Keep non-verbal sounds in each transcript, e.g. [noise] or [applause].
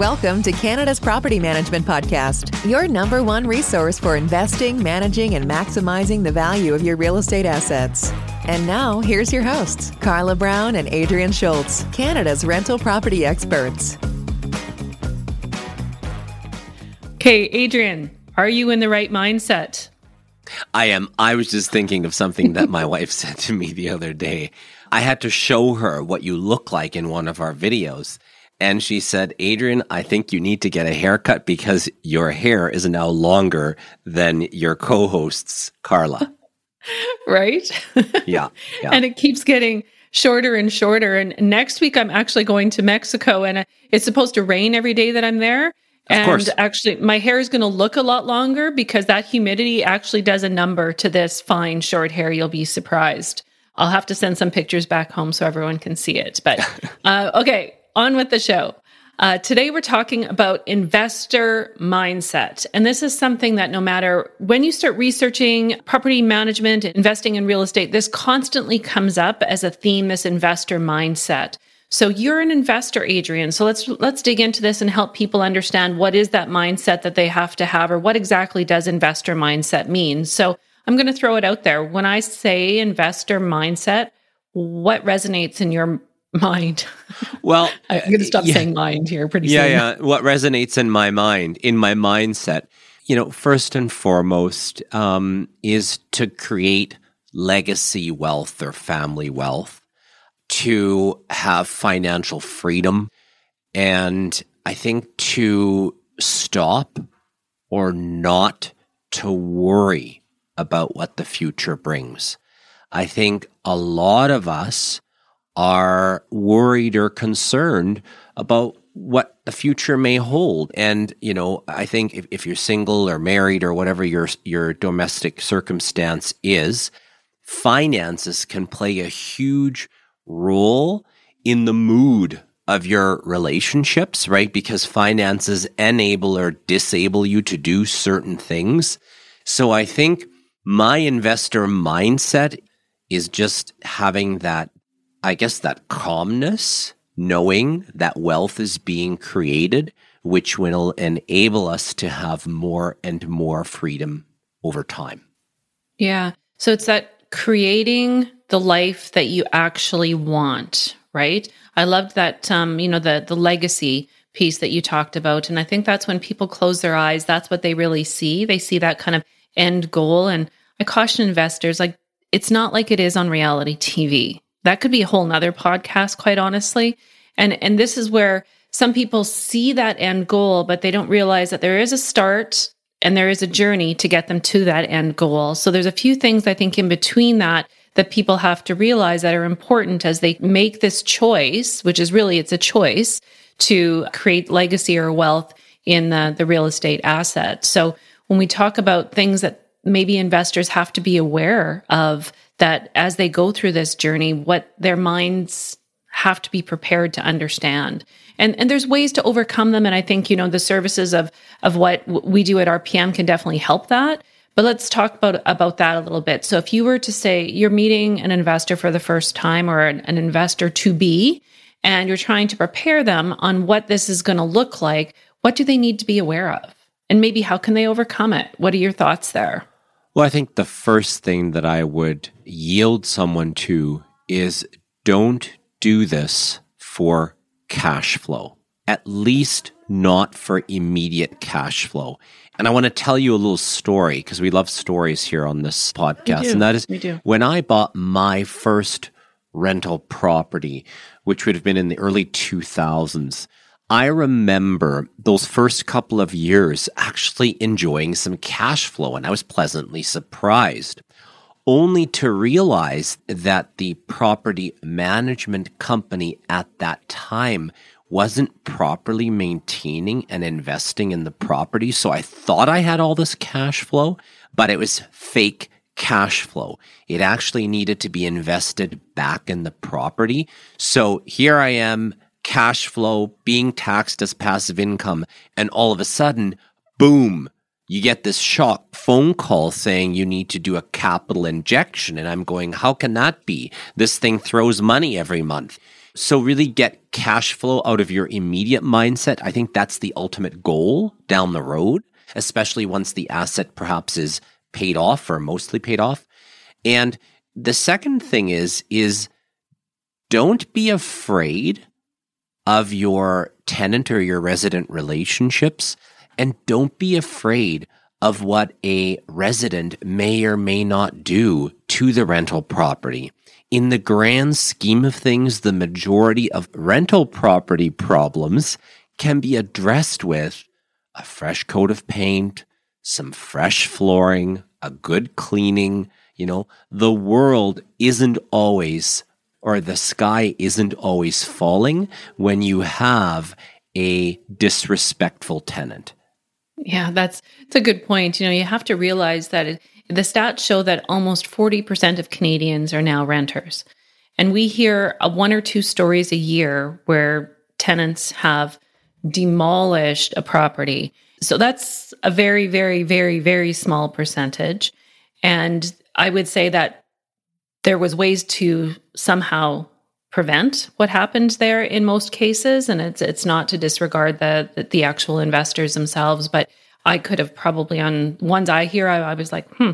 Welcome to Canada's Property Management Podcast, your number one resource for investing, managing, and maximizing the value of your real estate assets. And now, here's your hosts, Carla Brown and Adrian Schultz, Canada's rental property experts. Okay, Adrian, are you in the right mindset? I am. I was just thinking of something that my [laughs] wife said to me the other day. I had to show her what you look like in one of our videos. And she said, Adrian, I think you need to get a haircut because your hair is now longer than your co host's, Carla. [laughs] right? Yeah, [laughs] yeah. and it keeps getting shorter and shorter. And next week, I'm actually going to Mexico and uh, it's supposed to rain every day that I'm there. And course. actually, my hair is going to look a lot longer because that humidity actually does a number to this fine short hair. You'll be surprised. I'll have to send some pictures back home so everyone can see it. But [laughs] uh, okay, on with the show. Uh, today, we're talking about investor mindset. And this is something that no matter when you start researching property management, investing in real estate, this constantly comes up as a theme, this investor mindset. So you're an investor, Adrian. So let's let's dig into this and help people understand what is that mindset that they have to have or what exactly does investor mindset mean. So I'm going to throw it out there. When I say investor mindset, what resonates in your mind. Well, [laughs] I'm going to stop yeah, saying mind here pretty yeah, soon. Yeah, What resonates in my mind, in my mindset, you know, first and foremost, um, is to create legacy wealth or family wealth, to have financial freedom, and I think to stop or not to worry about what the future brings. I think a lot of us are worried or concerned about what the future may hold. And, you know, I think if, if you're single or married or whatever your, your domestic circumstance is, finances can play a huge role in the mood of your relationships, right? Because finances enable or disable you to do certain things. So I think my investor mindset is just having that I guess that calmness, knowing that wealth is being created, which will enable us to have more and more freedom over time. Yeah. So it's that creating the life that you actually want, right? I loved that um, you know, the the legacy piece that you talked about. And I think that's when people close their eyes, that's what they really see. They see that kind of end goal. And I caution investors like it's not like it is on reality TV that could be a whole nother podcast, quite honestly. And and this is where some people see that end goal, but they don't realize that there is a start and there is a journey to get them to that end goal. So there's a few things I think in between that that people have to realize that are important as they make this choice, which is really it's a choice to create legacy or wealth in the, the real estate asset. So when we talk about things that maybe investors have to be aware of that as they go through this journey, what their minds have to be prepared to understand. And and there's ways to overcome them. And I think, you know, the services of of what we do at RPM can definitely help that. But let's talk about about that a little bit. So if you were to say you're meeting an investor for the first time or an, an investor to be, and you're trying to prepare them on what this is going to look like, what do they need to be aware of? And maybe how can they overcome it? What are your thoughts there? Well, I think the first thing that I would yield someone to is don't do this for cash flow, at least not for immediate cash flow. And I want to tell you a little story because we love stories here on this podcast. And that is when I bought my first rental property, which would have been in the early 2000s. I remember those first couple of years actually enjoying some cash flow, and I was pleasantly surprised, only to realize that the property management company at that time wasn't properly maintaining and investing in the property. So I thought I had all this cash flow, but it was fake cash flow. It actually needed to be invested back in the property. So here I am cash flow being taxed as passive income. And all of a sudden, boom, you get this shock phone call saying you need to do a capital injection. And I'm going, how can that be? This thing throws money every month. So, really get cash flow out of your immediate mindset. I think that's the ultimate goal down the road, especially once the asset perhaps is paid off or mostly paid off. And the second thing is, is don't be afraid of your tenant or your resident relationships. And don't be afraid of what a resident may or may not do to the rental property. In the grand scheme of things, the majority of rental property problems can be addressed with a fresh coat of paint, some fresh flooring, a good cleaning. You know, the world isn't always or the sky isn't always falling when you have a disrespectful tenant. Yeah, that's, that's a good point. You know, you have to realize that it, the stats show that almost 40% of Canadians are now renters. And we hear a one or two stories a year where tenants have demolished a property. So that's a very, very, very, very small percentage. And I would say that there was ways to somehow prevent what happened there in most cases and it's it's not to disregard the the, the actual investors themselves but i could have probably on ones i hear i, I was like hmm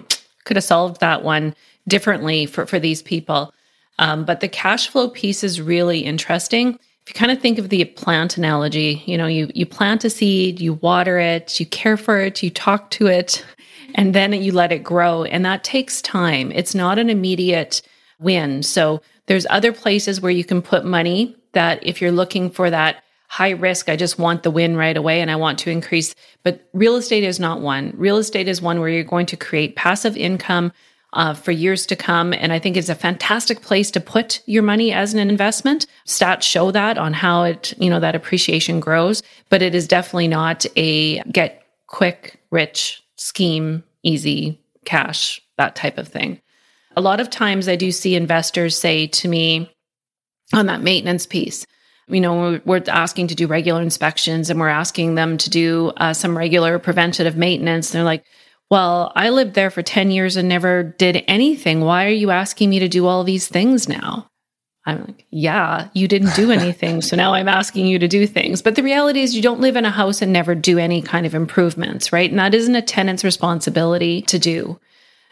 could have solved that one differently for for these people. Um, but the cash flow piece is really interesting. If you kind of think of the plant analogy you know you you plant a seed you water it you care for it you talk to it and then you let it grow and that takes time it's not an immediate win so there's other places where you can put money that if you're looking for that high risk, I just want the win right away and I want to increase. But real estate is not one. Real estate is one where you're going to create passive income uh, for years to come. And I think it's a fantastic place to put your money as an investment. Stats show that on how it, you know, that appreciation grows, but it is definitely not a get quick, rich scheme, easy cash, that type of thing a lot of times I do see investors say to me on that maintenance piece, you know, we're asking to do regular inspections and we're asking them to do uh, some regular preventative maintenance. They're like, well, I lived there for 10 years and never did anything. Why are you asking me to do all these things now? I'm like, yeah, you didn't do anything. so now I'm asking you to do things. But the reality is, you don't live in a house and never do any kind of improvements, right? And that isn't a tenant's responsibility to do.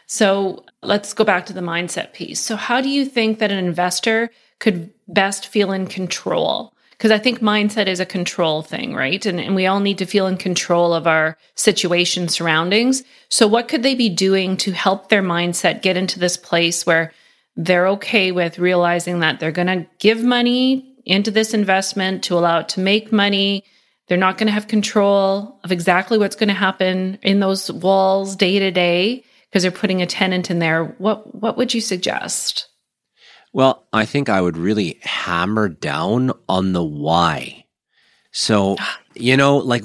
So let's go back to the mindset piece. So, how do you think that an investor could best feel in control? Because I think mindset is a control thing, right? And, and we all need to feel in control of our situation surroundings. So, what could they be doing to help their mindset get into this place where they're okay with realizing that they're going to give money into this investment to allow it to make money? They're not going to have control of exactly what's going to happen in those walls day to day because they're putting a tenant in there. What what would you suggest? Well, I think I would really hammer down on the why. So, [gasps] you know, like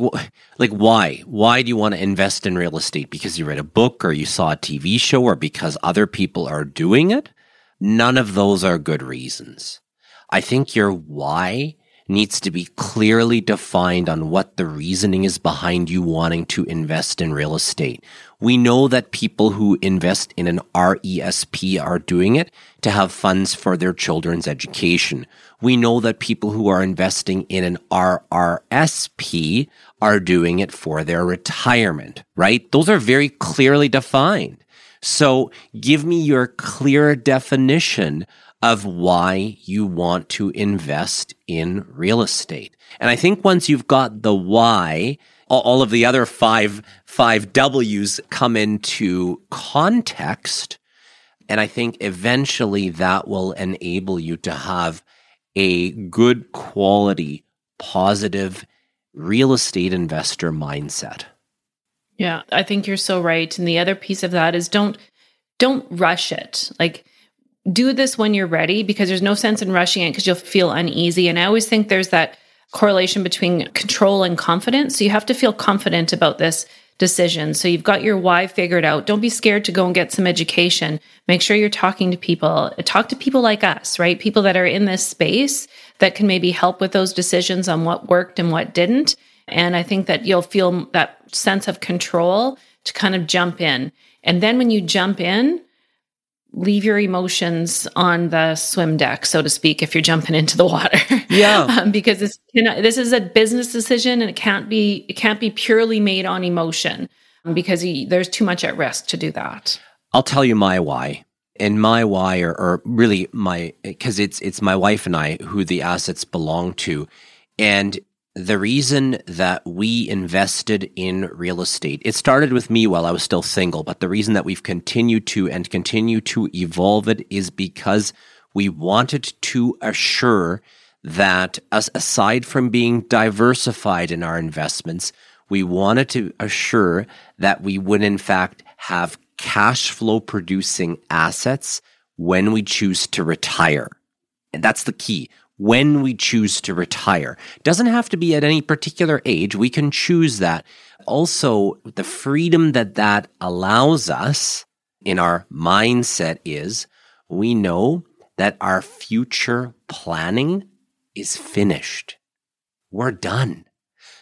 like why? Why do you want to invest in real estate? Because you read a book or you saw a TV show or because other people are doing it? None of those are good reasons. I think your why needs to be clearly defined on what the reasoning is behind you wanting to invest in real estate. We know that people who invest in an RESP are doing it to have funds for their children's education. We know that people who are investing in an RRSP are doing it for their retirement, right? Those are very clearly defined. So give me your clear definition of why you want to invest in real estate. And I think once you've got the why, all of the other five five W's come into context. And I think eventually that will enable you to have a good quality, positive real estate investor mindset. Yeah, I think you're so right. And the other piece of that is don't don't rush it. Like do this when you're ready because there's no sense in rushing it because you'll feel uneasy. And I always think there's that correlation between control and confidence. So you have to feel confident about this decision. So you've got your why figured out. Don't be scared to go and get some education. Make sure you're talking to people. Talk to people like us, right? People that are in this space that can maybe help with those decisions on what worked and what didn't. And I think that you'll feel that sense of control to kind of jump in. And then when you jump in, leave your emotions on the swim deck, so to speak, if you're jumping into the water. [laughs] Yeah. um, because this you know, this is a business decision, and it can't be it can't be purely made on emotion um, because you, there's too much at risk to do that. I'll tell you my why. And my why, or, or really my, because it's it's my wife and I who the assets belong to, and the reason that we invested in real estate, it started with me while I was still single, but the reason that we've continued to and continue to evolve it is because we wanted to assure that as, aside from being diversified in our investments, we wanted to assure that we would in fact have cash flow producing assets when we choose to retire. And that's the key when we choose to retire. Doesn't have to be at any particular age. We can choose that. Also, the freedom that that allows us in our mindset is we know that our future planning is finished. We're done.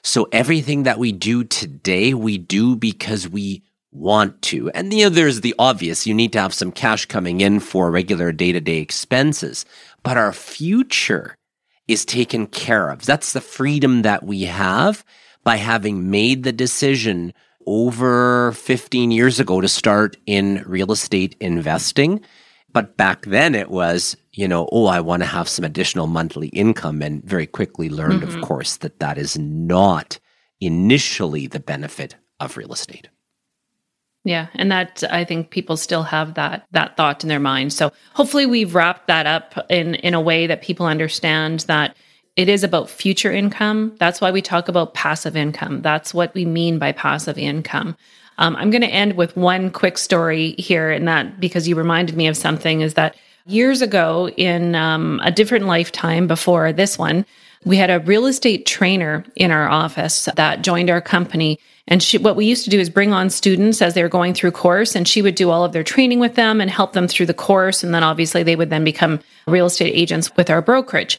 So everything that we do today, we do because we want to. And you know, there's the obvious. You need to have some cash coming in for regular day to day expenses but our future is taken care of. That's the freedom that we have by having made the decision over 15 years ago to start in real estate investing. But back then it was, you know, oh, I want to have some additional monthly income and very quickly learned, mm-hmm. of course, that that is not initially the benefit of real estate. Yeah, and that I think people still have that that thought in their mind. So hopefully we've wrapped that up in in a way that people understand that it is about future income. That's why we talk about passive income. That's what we mean by passive income. Um, I'm going to end with one quick story here, and that because you reminded me of something is that years ago in um, a different lifetime before this one, we had a real estate trainer in our office that joined our company. And she, what we used to do is bring on students as they were going through course, and she would do all of their training with them and help them through the course. And then obviously they would then become real estate agents with our brokerage.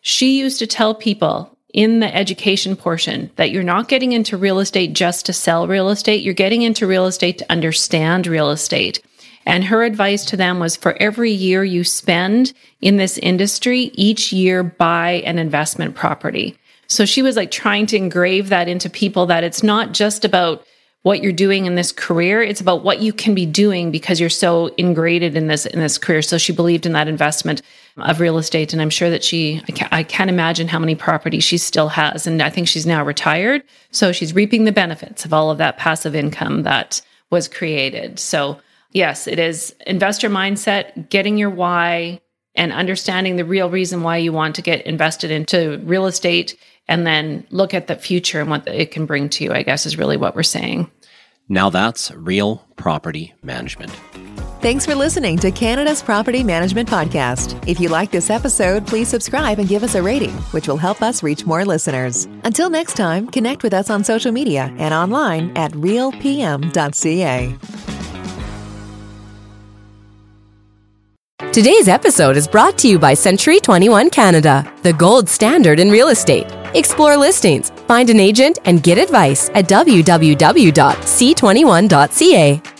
She used to tell people in the education portion that you're not getting into real estate just to sell real estate. You're getting into real estate to understand real estate. And her advice to them was for every year you spend in this industry, each year buy an investment property. So she was like trying to engrave that into people that it's not just about what you're doing in this career it's about what you can be doing because you're so ingrained in this in this career. So she believed in that investment of real estate and i'm sure that she I can't, I can't imagine how many properties she still has and i think she's now retired. So she's reaping the benefits of all of that passive income that was created. So yes, it is investor mindset, getting your why and understanding the real reason why you want to get invested into real estate and then look at the future and what it can bring to you, I guess is really what we're saying. Now that's real property management. Thanks for listening to Canada's Property Management Podcast. If you like this episode, please subscribe and give us a rating, which will help us reach more listeners. Until next time, connect with us on social media and online at realpm.ca. Today's episode is brought to you by Century 21 Canada, the gold standard in real estate. Explore listings, find an agent, and get advice at www.c21.ca.